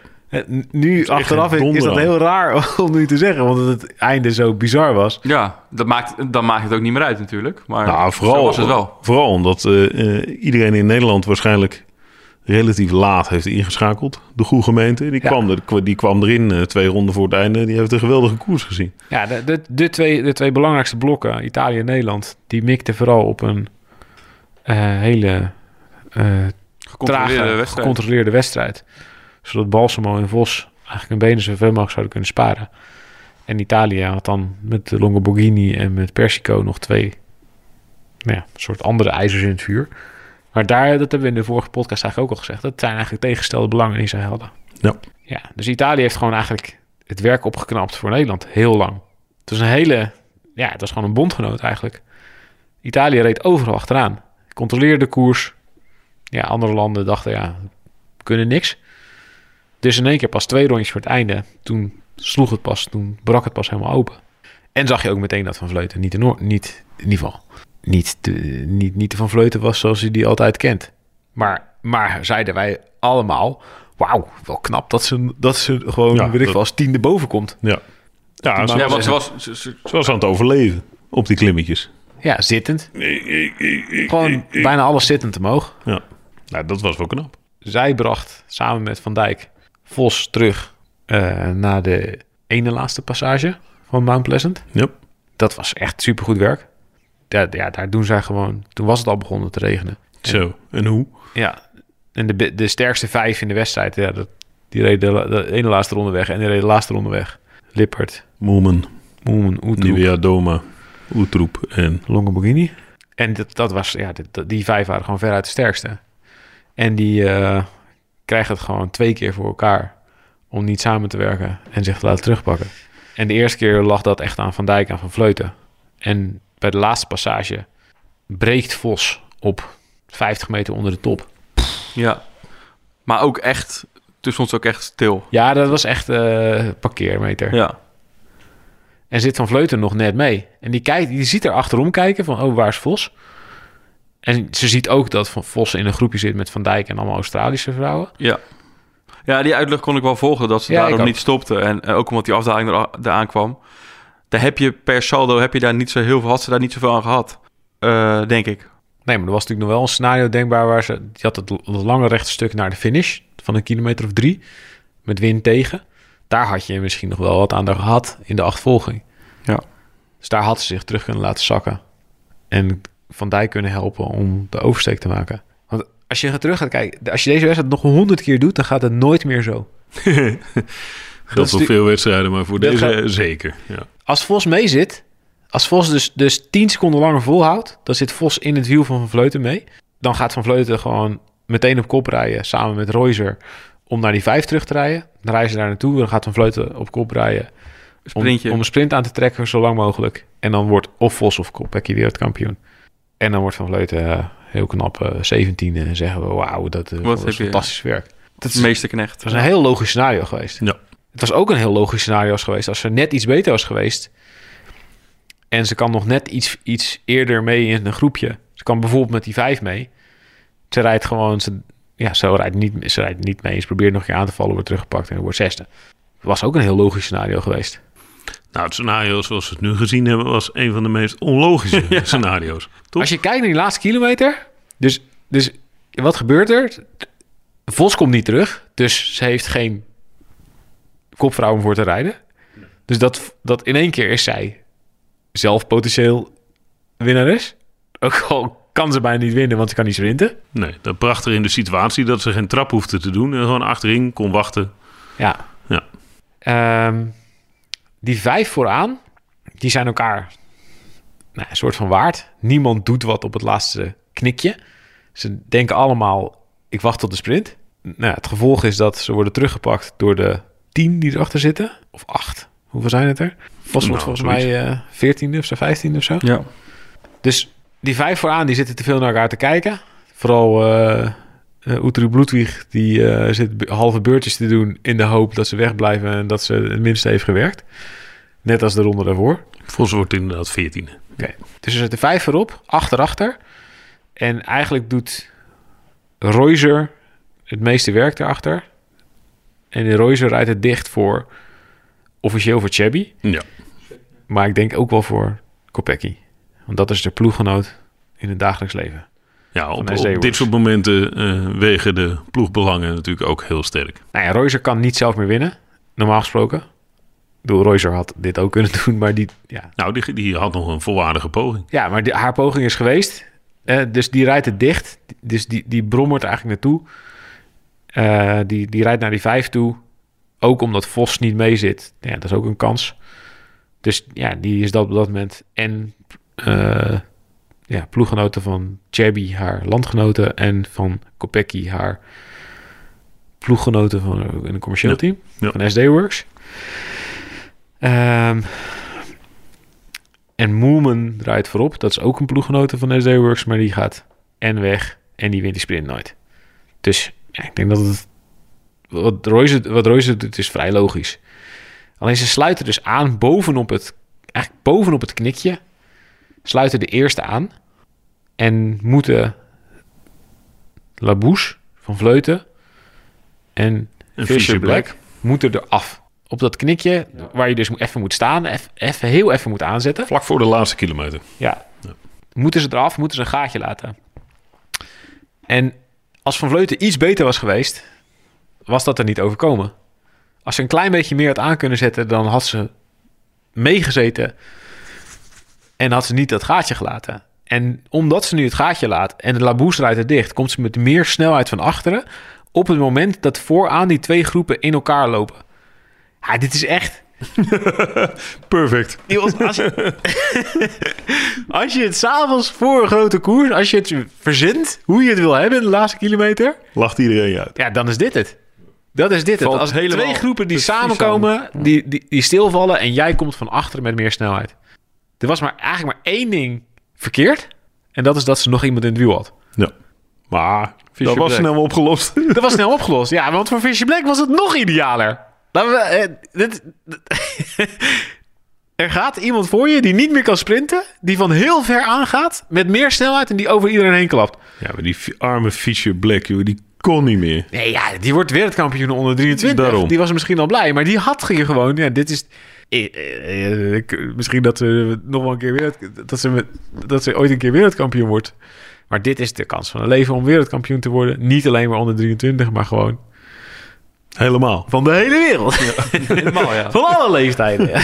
Nu achteraf is, is dat heel raar om nu te zeggen, want het einde zo bizar was. Ja, dat maakt, dan maakt het ook niet meer uit natuurlijk. Maar Nou, vooral, zo was het wel. Vooral omdat eh, eh, iedereen in Nederland waarschijnlijk relatief laat heeft ingeschakeld. De goede gemeente. Die, Ja. kwam, er, die kwam erin eh, twee ronden voor het einde. Die heeft een geweldige koers gezien. Ja, de, de, de, twee, de twee belangrijkste blokken, Italië en Nederland, die mikten vooral op een eh, hele eh, Gecontroleerde trage, wedstrijd. gecontroleerde wedstrijd. Zodat Balsamo en Vos eigenlijk hun benen zoveel mogelijk zouden kunnen sparen. En Italië had dan met de Longoborghini en met Persico nog twee nou ja, soort andere ijzers in het vuur. Maar daar, dat hebben we in de vorige podcast eigenlijk ook al gezegd. Dat zijn eigenlijk tegengestelde belangen die zij hadden. Ja. ja. Dus Italië heeft gewoon eigenlijk het werk opgeknapt voor Nederland heel lang. Het was een hele, ja, het was gewoon een bondgenoot eigenlijk. Italië reed overal achteraan. Controleerde de koers. Ja, andere landen dachten, ja, kunnen niks. Dus in één keer pas twee rondjes voor het einde. Toen sloeg het pas, toen brak het pas helemaal open. En zag je ook meteen dat Van Vleuten niet, in, niet in ieder geval, niet niet, niet de Van Vleuten was zoals je die altijd kent. Maar, maar zeiden wij allemaal, wauw, wel knap dat ze, dat ze gewoon, Ja, weet ik wel, als tiende boven komt. Ja, ja ze, Ja, was, want ze was... ze- ze- ze was aan het overleven op die klimmetjes. Ja, zittend. Gewoon bijna alles zittend omhoog. Ja, nou, dat was wel knap. Zij bracht samen met Van Dijk Vos terug eh, naar de ene laatste passage van Mount Pleasant. Yep. Dat was echt supergoed werk. Ja, ja, daar doen zij gewoon... Toen was het al begonnen te regenen. Zo, en hoe? Ja, en de, de sterkste vijf in de wedstrijd, ja, dat, die reden de, de ene laatste ronde weg en die reden de laatste ronde weg. Lippert, Moemen, Moemen, Oetroep, en... Longoborghini. En dat, dat was, ja, dat- die vijf waren gewoon veruit de sterkste. En die eh, krijgen het gewoon twee keer voor elkaar om niet samen te werken en zich te laten terugpakken. En de eerste keer lag dat echt aan Van Dijk en Van Vleuten. En bij de laatste passage breekt Vos op 50 meter onder de top. Ja. Maar ook echt... Stond ze ook echt stil. Ja, dat was echt eh parkeermeter. Ja. En zit Van Vleuten nog net mee. En die, kijkt, die ziet er achterom kijken van, oh, waar is Vos? En ze ziet ook dat Van Vos in een groepje zit met Van Dijk en allemaal Australische vrouwen. Ja. Ja, die uitleg kon ik wel volgen dat ze Ja, daarom niet stopte. En eh, ook omdat die afdaling er, eraan kwam. Daar heb je per saldo heb je daar niet zo heel veel, had ze daar niet zoveel aan gehad. Eh, denk ik. Nee, maar er was natuurlijk nog wel een scenario denkbaar waar ze... Die had het lange rechte stuk naar de finish van een kilometer of drie. Met wind tegen. Daar had je misschien nog wel wat aan gehad in de achtervolging. Ja. Dus daar had ze zich terug kunnen laten zakken. En Van Dijk kunnen helpen om de oversteek te maken. Want als je terug gaat kijken... Als je deze wedstrijd nog honderd keer doet, dan gaat het nooit meer zo. Geldt op die- veel wedstrijden, maar voor Dat deze gaat- zeker. Ja. Als Vos mee zit, als Vos dus, dus 10 seconden langer volhoudt, dan zit Vos in het wiel van Van Vleuten mee. Dan gaat Van Vleuten gewoon meteen op kop rijden samen met Reuser om naar die 5 terug te rijden. Dan rijden ze daar naartoe, dan gaat Van Vleuten op kop rijden om, een sprint aan te trekken zo lang mogelijk. En dan wordt of Vos of Kopecky wereldkampioen. En dan wordt Van Vleuten eh, heel knap eh 17 en zeggen we wauw, dat, eh, dat is je- fantastisch werk. Het meesterknecht. Het was een heel logisch scenario geweest. Ja. Het was ook een heel logisch scenario geweest als ze net iets beter was geweest. En ze kan nog net iets, iets eerder mee in een groepje. Ze kan bijvoorbeeld met die vijf mee. Ze rijdt gewoon, ze, ja, ze rijdt, niet, ze rijdt niet mee. Ze probeert nog een keer aan te vallen, wordt teruggepakt en wordt zesde. Het was ook een heel logisch scenario geweest. Nou, het scenario zoals we het nu gezien hebben, was een van de meest onlogische scenario's. Toch? Als je kijkt naar die laatste kilometer. Dus, dus wat gebeurt er? Vos komt niet terug. Dus ze heeft geen kopvrouw om voor te rijden. Dus dat, dat in één keer is zij zelf potentieel winnares. Ook al kan ze bijna niet winnen, want ze kan niet sprinten. Nee, dat prachtig in de situatie dat ze geen trap hoefde te doen. En gewoon achterin kon wachten. Ja. Ja. Ehm, die vijf vooraan, die zijn elkaar nou, een soort van waard. Niemand doet wat op het laatste knikje. Ze denken allemaal, ik wacht tot de sprint. Nou, het gevolg is dat ze worden teruggepakt door de tien die erachter zitten. Of acht. Hoeveel zijn het er? Vos wordt Nou, volgens mij eh veertiende of zo, vijftiende of zo. Ja. Dus die vijf vooraan, die zitten te veel naar elkaar te kijken. Vooral eh uh, Utri Bloedwig, die eh, zit halve beurtjes te doen in de hoop dat ze wegblijven en dat ze het minste heeft gewerkt. Net als de ronde daarvoor. Vos wordt inderdaad 14. Oké. Dus er zitten vijf voorop, acht erachter. En eigenlijk doet Reuser het meeste werk erachter. En Reuser rijdt het dicht voor officieel voor Chebby. Ja. Maar ik denk ook wel voor Kopecky. Want dat is de ploeggenoot in het dagelijks leven. Ja, op, dit soort momenten eh, wegen de ploegbelangen natuurlijk ook heel sterk. Nou ja, Reuser kan niet zelf meer winnen, normaal gesproken. Bedoel, Reuser had dit ook kunnen doen, maar die, ja, Nou, die, die had nog een volwaardige poging. ja maar die, haar poging is geweest. Dus die rijdt het dicht. Dus die, die brommert eigenlijk naartoe. Eh, die, die rijdt naar die vijf toe. Ook omdat Vos niet mee zit. Ja, dat is ook een kans. Dus ja, die is dat op dat moment. En eh, ja, ploeggenoten van Chebby, haar landgenoten. En van Kopecky, haar ploeggenoten van eh, een commercieel Ja. team. Ja. Van SD Works. Ehm, en Moolman rijdt voorop. Dat is ook een ploeggenote van SD Works. Maar die gaat en weg. En die wint die sprint nooit. Dus ja, ik denk dat het... Wat Royce, wat Royce doet is vrij logisch. Alleen ze sluiten dus aan bovenop het... Eigenlijk bovenop het knikje. Sluiten de eerste aan. En moeten... Labouche van Vleuten... En En Fisher Black moeten er af. Op dat knikje, waar je dus even moet staan, even, heel even moet aanzetten. Vlak voor de laatste kilometer. Ja. Ja. Moeten ze eraf, moeten ze een gaatje laten. En als Van Vleuten iets beter was geweest, was dat er niet overkomen. Als ze een klein beetje meer had aan kunnen zetten, dan had ze meegezeten en had ze niet dat gaatje gelaten. En omdat ze nu het gaatje laat en de Labouche rijdt er dicht, komt ze met meer snelheid van achteren op het moment dat vooraan die twee groepen in elkaar lopen. Ja, dit is echt... Perfect. Als je, als je het s'avonds voor een grote koers, als je het verzint, hoe je het wil hebben in de laatste kilometer, Lacht iedereen uit. ja, dan is dit het. Dat is dit het. Als twee groepen die samenkomen, die, die, die stilvallen en jij komt van achteren met meer snelheid. Er was maar eigenlijk maar één ding verkeerd. En dat is dat ze nog iemand in het wiel had. Ja. Maar Fisher dat was Black. snel opgelost. Dat was snel opgelost. Ja, want voor Fisher Black was het nog idealer. Laten we, eh, dit, er gaat iemand voor je die niet meer kan sprinten, die van heel ver aangaat, met meer snelheid en die over iedereen heen klapt. ja, maar die arme Fisher Black, joh, die kon niet meer. Nee, ja, die wordt wereldkampioen onder 23. Daarom. Die was misschien al blij, maar die had hier gewoon, ja, dit is... eh, eh, ik- misschien dat ze nog wel een keer wereld, dat ze, met- dat ze ooit een keer wereldkampioen wordt. Maar dit is de kans van een leven om wereldkampioen te worden. Niet alleen maar onder 23, maar gewoon Helemaal. van de hele wereld. Helemaal, ja. Van alle leeftijden. ja.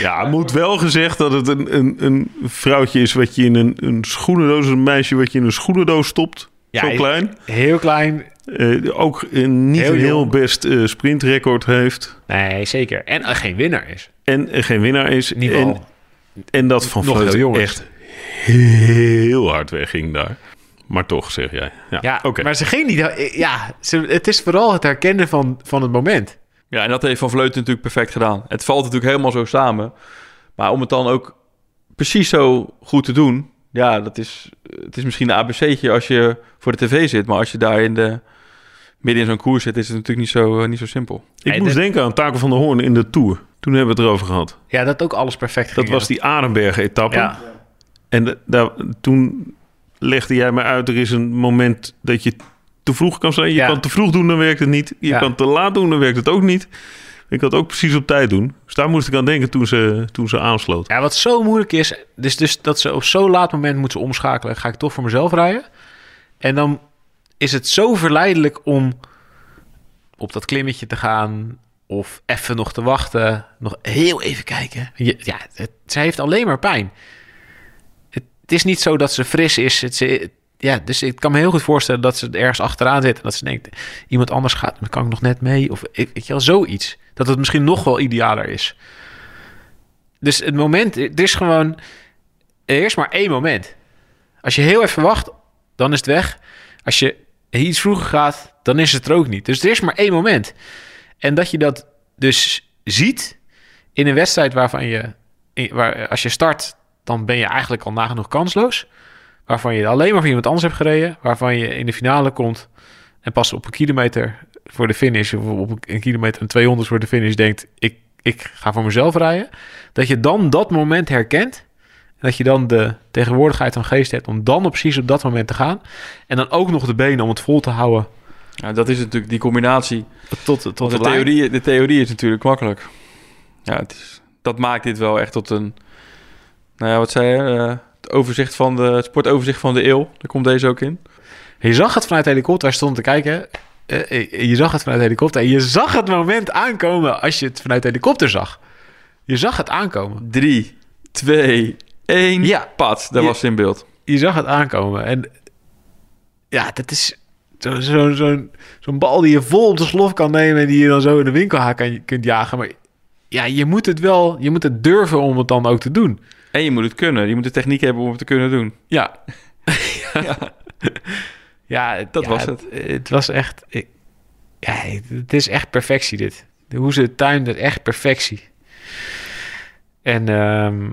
Ja, het moet wel gezegd dat het een, een, een vrouwtje is wat je in een, een schoenendoos, een meisje wat je in een schoenendoos stopt. Ja, zo klein. Heel klein. Eh, ook een niet Heel een heel jong. best eh, sprintrecord heeft. Nee, zeker. En eh, geen winnaar is. En er geen winnaar is. In ieder geval. En, en dat Van is. echt heel hard wegging daar. Maar toch, zeg jij. Ja, Ja, oké. maar ze ging niet... Ja, ze, het is vooral het herkennen van, van het moment. Ja, en dat heeft Van Vleuten natuurlijk perfect gedaan. Het valt natuurlijk helemaal zo samen. Maar om het dan ook precies zo goed te doen... Ja, dat is, het is misschien een ABC'tje als je voor de tv zit. Maar als je daar in de, midden in zo'n koers zit... is het natuurlijk niet zo, eh, niet zo simpel. Ik moest denken aan Taco van der Hoorn in de Tour. Toen hebben we het erover gehad. Ja, dat ook alles perfect Dat was die Arenberg-etappe. Ja. En de- daar, toen legde jij me uit, er is een moment dat je te vroeg kan zijn. Je Ja. kan te vroeg doen, dan werkt het niet. Je Ja. kan te laat doen, dan werkt het ook niet. Ik had ook precies op tijd doen. Dus daar moest ik aan denken toen ze, toen ze aansloot. Ja, wat zo moeilijk is, dus, dus dat ze op zo'n laat moment moeten omschakelen. Ga ik toch voor mezelf rijden? En dan is het zo verleidelijk om op dat klimmetje te gaan. Of even nog te wachten. Nog heel even kijken. Je, ja, het, zij heeft alleen maar pijn. Het, is niet zo dat ze fris is. Het, ja, dus ik kan me heel goed voorstellen dat ze ergens achteraan zit. En dat ze denkt, iemand anders gaat, dan kan ik nog net mee. Of ik- weet je wel, zoiets. Dat het misschien nog wel idealer is. Dus het moment, is gewoon... Er is maar één moment. Als je heel even wacht, dan is het weg. Als je iets vroeger gaat, dan is het er ook niet. Dus er is maar één moment. En dat je dat dus ziet in een wedstrijd waarvan je... Waar, als je start, dan ben je eigenlijk al nagenoeg kansloos. Waarvan je alleen maar voor iemand anders hebt gereden. Waarvan je in de finale komt en pas op een kilometer voor de finish... of op een kilometer en 200 voor de finish denkt... ik, ik ga voor mezelf rijden. Dat je dan dat moment herkent... En dat je dan de tegenwoordigheid van geest hebt om dan op precies op dat moment te gaan. En dan ook nog de benen om het vol te houden Ja, dat is natuurlijk die combinatie. tot, tot Want de lijn. theorie, de theorie is natuurlijk makkelijk. Ja, het is, dat maakt dit wel echt tot een... Nou ja, wat zei je? Eh, het overzicht van de, het sportoverzicht van de eeuw. Daar komt deze ook in. Je zag het vanuit de helikopter. Wij stonden te kijken. Eh, eh, je zag het vanuit de helikopter. En je zag het moment aankomen als je het vanuit de helikopter zag. Je zag het aankomen. Drie, twee, één. Ja. Pat, daar Ja. was in beeld. Je zag het aankomen. En ja, dat is zo'n zo, zo'n bal die je vol op de slof kan nemen... en die je dan zo in de winkelhaak kan, kunt jagen. Maar ja, je moet het wel... Je moet het durven om het dan ook te doen. En je moet het kunnen. Je moet de techniek hebben om het te kunnen doen. Ja. ja. ja, Dat ja, was het. Het was echt... ik- ja, het is echt perfectie dit. Hoe ze het dat echt perfectie. En ehm,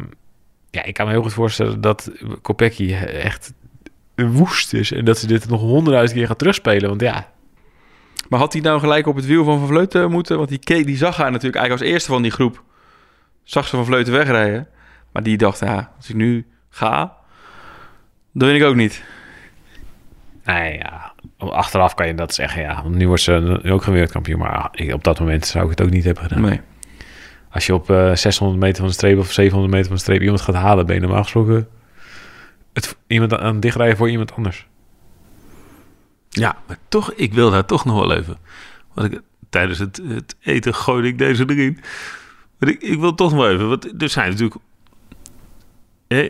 ja, ik kan me heel goed voorstellen dat Kopecky echt woest is. En dat ze dit nog honderdduizend keer gaat terugspelen. Want ja, Maar had hij nou gelijk op het wiel van Van Vleuten moeten? Want die, keek, die zag haar natuurlijk eigenlijk als eerste van die groep. Zag ze Van Vleuten wegrijden. Maar die dacht, ja, als ik nu ga, dan win ik ook niet. nee, ja, achteraf kan je dat zeggen. Ja, want nu wordt ze ook geen wereldkampioen. Maar op dat moment zou ik het ook niet hebben gedaan. Nee. Als je op eh, 600 meter van de streep of 700 meter van de streep iemand gaat halen, ben je normaal het, iemand aan het dichtrijden voor iemand anders. Ja, maar toch, ik wil daar toch nog wel even. Want ik, tijdens het, het eten gooide ik deze erin. Maar ik, ik wil toch nog wel even. Want er zijn natuurlijk.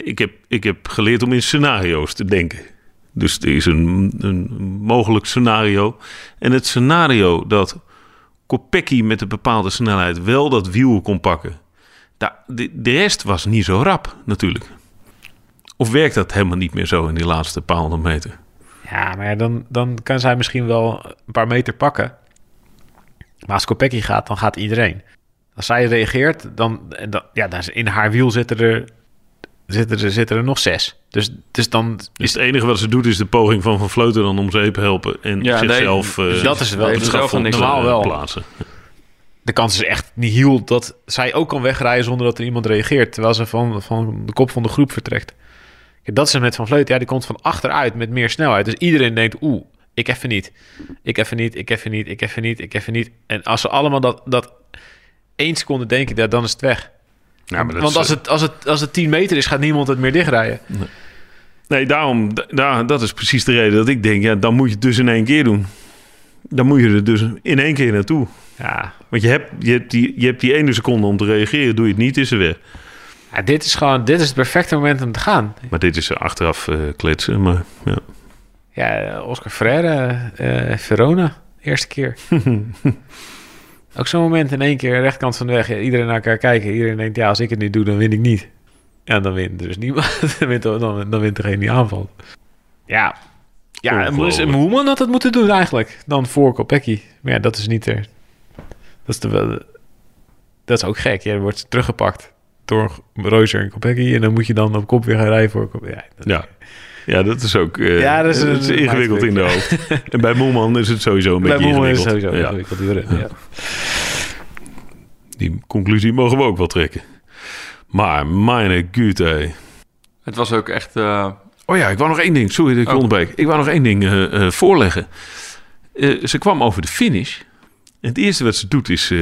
Ik, heb, ik heb geleerd om in scenario's te denken. Dus er is een, een mogelijk scenario. En het scenario dat Kopecky met een bepaalde snelheid wel dat wiel kon pakken. Daar, de, rest was niet zo rap, natuurlijk. Of werkt dat helemaal niet meer zo in die laatste paar honderd meter? Ja, maar dan, dan kan zij misschien wel een paar meter pakken. Maar als Kopecky gaat, dan gaat iedereen. Als zij reageert, dan, dan, ja, dan in haar wiel zitten er, zitten er, zitten er nog zes. Dus, dus dan Dus is het enige wat ze doet is de poging van Van Vleuten dan om zeep helpen en Ja, nee, zichzelf eh, dat is wel het zelf van niks normaal eh, wel. plaatsen. de kans is echt niet heel dat zij ook kan wegrijden zonder dat er iemand reageert. Terwijl ze van, van de kop van de groep vertrekt. Kijk, dat is het met Van Vleuten. Ja, die komt van achteruit met meer snelheid. Dus iedereen denkt, oeh, ik even niet. Ik even niet, ik even niet, ik even niet, ik even niet. En als ze allemaal dat, dat één seconde denken, ja, dan is het weg. Ja, maar dat Want als het, als, het, als het 10 meter is, gaat niemand het meer dichtrijden. Nee, daarom, da- daar, dat is precies de reden dat ik denk, ja, dan moet je het dus in één keer doen. Dan moet je er dus in één keer naartoe. Ja, Want je hebt, je, hebt die, je hebt die ene seconde om te reageren. Doe je het niet, is ze weg. ja dit is gewoon, dit is het perfecte moment om te gaan. Maar dit is achteraf eh kletsen. Maar ja. Ja, Oscar Freire, eh, Verona, eerste keer. Ook zo'n moment in één keer, rechtkant van de weg. ja, iedereen naar elkaar kijken. Iedereen denkt, ja, als ik het niet doe, dan win ik niet. Ja, dan wint er dus niemand. dan, wint, er- dan, dan wint degene die aanvalt. Ja, ja. Moeman had het moeten doen eigenlijk. Dan voor Kopecky. Maar ja, dat is niet er. Dat is, de, wel- dat is ook gek. Je wordt teruggepakt door Reuser en Kopecky. En dan moet je dan op kop weer gaan rijden voor Kopecky. Ja. Ja, dat is ook eh, Ja, dat is een- ingewikkeld in de hoofd. en bij Moelman is het sowieso een Bij beetje Moeman is het ingewikkeld. sowieso ja. ingewikkeld, ja. Die conclusie mogen we ook wel trekken. Maar, mijn güte. Het was ook echt... eh, Oh ja, ik wou nog één ding. Sorry dat ik Oh. onderbreek. Ik wou nog één ding eh, eh, voorleggen. Eh, ze kwam over de finish. En het eerste wat ze doet is... eh,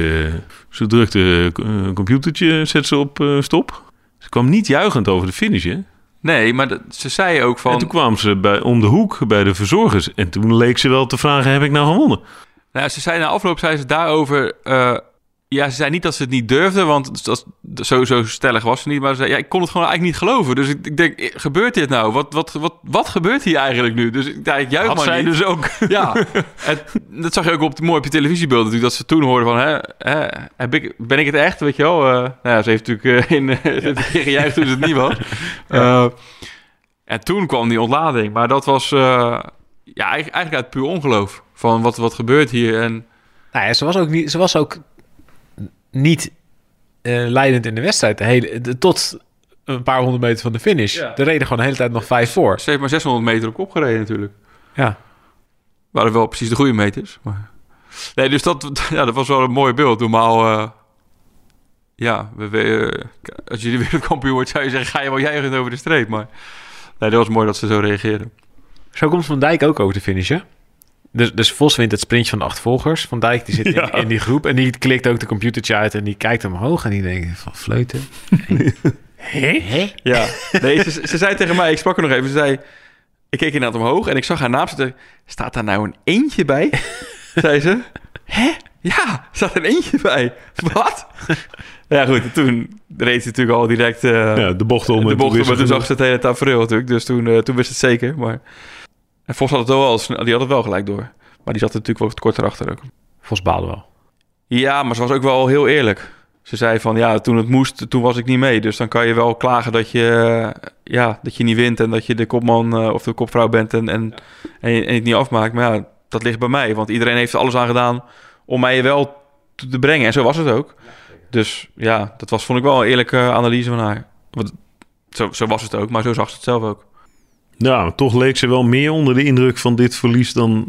ze drukt het computertje, zet ze op eh, stop. Ze kwam niet juichend over de finish, hè? Nee, maar dat- ze zei ook van... En toen kwam ze bij, om de hoek bij de verzorgers. En toen leek ze wel te vragen, heb ik nou gewonnen? Nou, ze zei na afloop zei ze daarover. eh, ja, ze zei niet dat ze het niet durfde, want dat, zo, zo stellig was ze niet. Maar ze zei, ja, ik kon het gewoon eigenlijk niet geloven. Dus ik, ik denk, eh, gebeurt dit nou? Wat, wat, wat, wat gebeurt hier eigenlijk nu? Dus ik, ja, ik juich Had maar zij niet. dus ook. Ja, en dat zag je ook op, mooi op je televisiebeeld natuurlijk. Dat ze toen hoorden van, hè, hè, heb ik, ben ik het echt, weet je wel? Eh, nou ja, ze heeft natuurlijk eh, in, ze heeft gejuicht toen ze het niet was. En toen kwam die ontlading. Maar dat was ja, eigenlijk, eigenlijk uit puur ongeloof. Van wat, wat gebeurt hier? En Nou ja, ze was ook niet, ze was ook niet eh, leidend in de wedstrijd. De hele, de- tot een paar honderd meter van de finish. Ja. Er reden gewoon de hele tijd nog vijf voor. ze heeft maar 600 meter op kop gereden natuurlijk. Ja. Waren wel precies de goede meters. Maar... Nee, dus dat, ja, dat was wel een mooi beeld. Normaal, eh, ja, we, we- eh, als je de wereldkampioen wordt, zou je zeggen, ga je wel juichen over de streep. Maar nee, dat was mooi dat ze zo reageerden. Zo komt Van Dijk ook over de finish, hè? Dus, dus Vos wint het sprintje van de achtervolgers. Van Dijk die zit in, Ja. in die groep en die klikt ook de computertje uit en die kijkt omhoog en die denkt van fleuten. Hé? Ja, nee, ze, ze zei tegen mij, ik sprak er nog even, ze zei, ik keek inderdaad omhoog en ik zag haar naam zitten. Staat daar nou een eentje bij? zei ze. Hè? Ja, staat een eentje bij. Wat? ja goed, en toen reed ze natuurlijk al direct... eh, Ja, de bocht om. de en bocht, wist maar toen zag ze het hele tafereel natuurlijk. Dus toen, eh, toen wist het zeker. Maar en Vos had het wel, die had het wel gelijk door. Maar die zat er natuurlijk wel wat korter achter ook. Vos baalde wel. Ja, maar ze was ook wel heel eerlijk. Ze zei van, ja, toen het moest, toen was ik niet mee. Dus dan kan je wel klagen dat je, eh, ja, dat je niet wint... en dat je de kopman eh, of de kopvrouw bent en, en, en, je, en je het niet afmaakt. Maar ja, dat ligt bij mij. Want iedereen heeft er alles aan gedaan om mij wel te te brengen. En zo was het ook. Dus ja, dat was, vond ik wel een eerlijke analyse van haar. Want, zo, zo was het ook, maar zo zag ze het zelf ook. Ja, maar toch leek ze wel meer onder de indruk van dit verlies dan...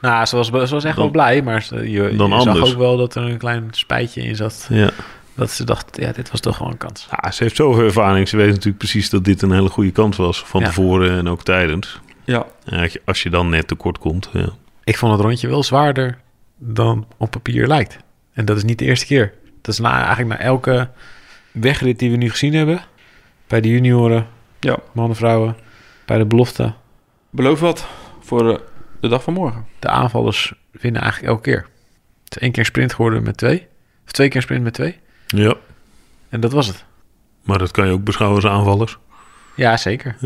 Nou, ze was, ze was echt Dan- wel blij, maar ze- je, dan je zag ook wel dat er een klein spijtje in zat. Ja. Dat ze dacht, ja, dit was toch wel een kans. ja, ze heeft zoveel ervaring. Ze weet natuurlijk precies dat dit een hele goede kans was. Van Ja. tevoren en ook tijdens. Ja, je- als je dan net tekort komt, ja. Ik vond het rondje wel zwaarder dan op papier lijkt. En dat is niet de eerste keer. Dat is na, eigenlijk na elke wegrit die we nu gezien hebben. Bij de junioren, ja. mannen, vrouwen. Bij de belofte. beloof wat voor de, de dag van morgen. De aanvallers winnen eigenlijk elke keer. Het is één keer een sprint geworden met twee. Of twee keer sprint met twee. Ja, En dat was het. maar dat kan je ook beschouwen als aanvallers. Ja, zeker.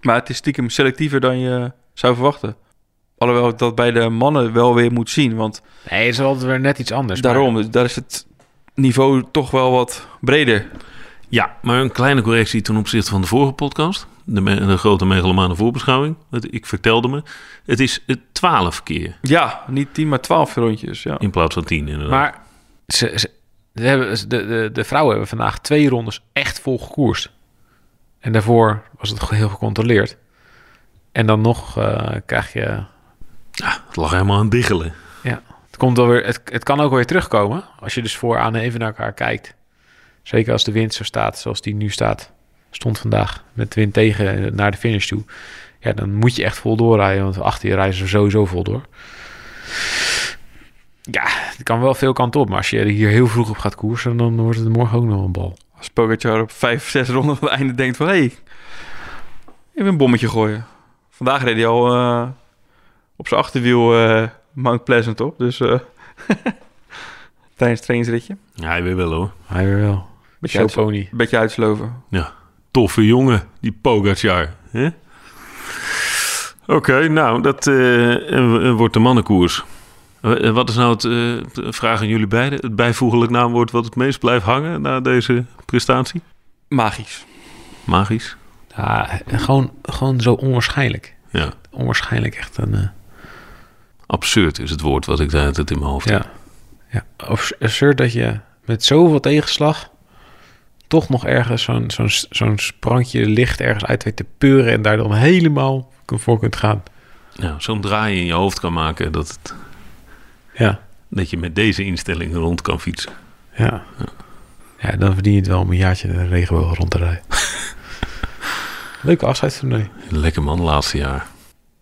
Maar het is stiekem selectiever dan je zou verwachten. Alhoewel ik dat bij de mannen wel weer moet zien. Want Nee, het is altijd weer net iets anders. maar- daarom, daar is het niveau toch wel wat breder. Ja, maar een kleine correctie ten opzichte van de vorige podcast. De, grote megalomane voorbeschouwing. Het- Ik vertelde me, het is het twaalf keer Ja, niet 10, maar 12 rondjes. Ja. in plaats van tien inderdaad. Maar ze, ze, ze hebben, de, de, de vrouwen hebben vandaag twee rondes echt vol gekoerst. En daarvoor was het heel gecontroleerd. En dan nog eh, krijg je... Ja, het lag helemaal aan het diggelen. Ja, het, komt wel weer, het, het kan ook weer terugkomen. Als je dus voor aan even naar elkaar kijkt. Zeker als de wind zo staat zoals die nu staat. Stond vandaag met wind tegen naar de finish toe. Ja, dan moet je echt vol doorrijden. Want achter je rijden ze sowieso vol door. Ja, het kan wel veel kanten op. Maar als je er hier heel vroeg op gaat koersen... dan wordt het morgen ook nog een bal. Als Pogacar op 5, 6 ronden van het einde denkt van... hé, hey, even een bommetje gooien. Vandaag reed hij al eh, op zijn achterwiel eh, Mount Pleasant op. Dus eh, tijdens het trainingsritje. Ja, hij weer wel hoor. Hij weer wel. Beetje, uit, Showpony. beetje uitsloven. Toffe jongen, die Pogacar. hè? Oké, nou, dat eh, eh, wordt de mannenkoers. Eh, Wat is nou het, eh, de vraag aan jullie beiden, het bijvoeglijk naamwoord wat het meest blijft hangen na deze prestatie? Magisch. Magisch. Ja, gewoon, gewoon zo onwaarschijnlijk. Ja, Onwaarschijnlijk echt een... eh, absurd is het woord wat ik daar altijd in mijn hoofd heb. Ja. ja. Of absurd dat je met zoveel tegenslag toch nog ergens zo'n zo'n zo'n sprankje licht ergens uit weet te peuren en daar dan helemaal voor kunt gaan. Ja, zo'n draai in je hoofd kan maken dat, het, Ja. dat je met deze instelling rond kan fietsen. Ja. Ja, dan verdien je het wel om een jaartje de regenboog rond te rijden. Leuke afscheidstoernooi. Lekker man, laatste jaar.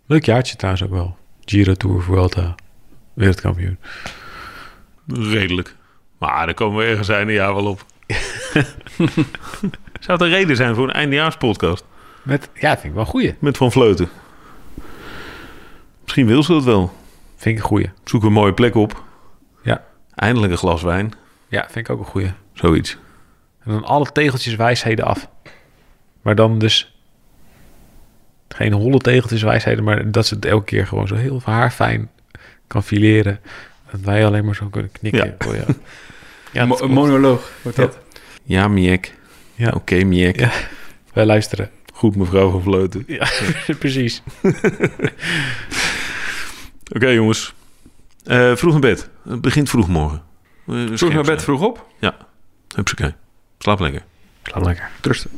Leuk jaartje trouwens ook wel. Giro Tour, Vuelta, wereldkampioen. Redelijk. Maar daar komen we ergens einde jaar wel op. Zou het een reden zijn voor een eindejaarspodcast Met, ja, vind ik wel een goeie. met Van Vleuten? Misschien wil ze dat wel. Vind ik een goeie. Zoek een mooie plek op. Ja. Eindelijk een glas wijn. Ja, vind ik ook een goeie. Zoiets. En dan alle tegeltjes wijsheden af. Maar dan dus geen holle tegeltjes wijsheden, maar dat ze het elke keer gewoon zo heel haarfijn kan fileren. Dat wij alleen maar zo kunnen knikken. Ja. Oh, ja. ja, Mo- monoloog wordt dat. Ja, Miek. Ja. Oké, Miek. Ja. Wij luisteren. Goed, mevrouw van Vleuten. Ja, precies. Oké, jongens. Eh, vroeg naar bed. Het begint vroeg morgen. Eh, Vroeg naar bed, vroeg op. Hupsakee. Slaap lekker. Slaap lekker. Trusten.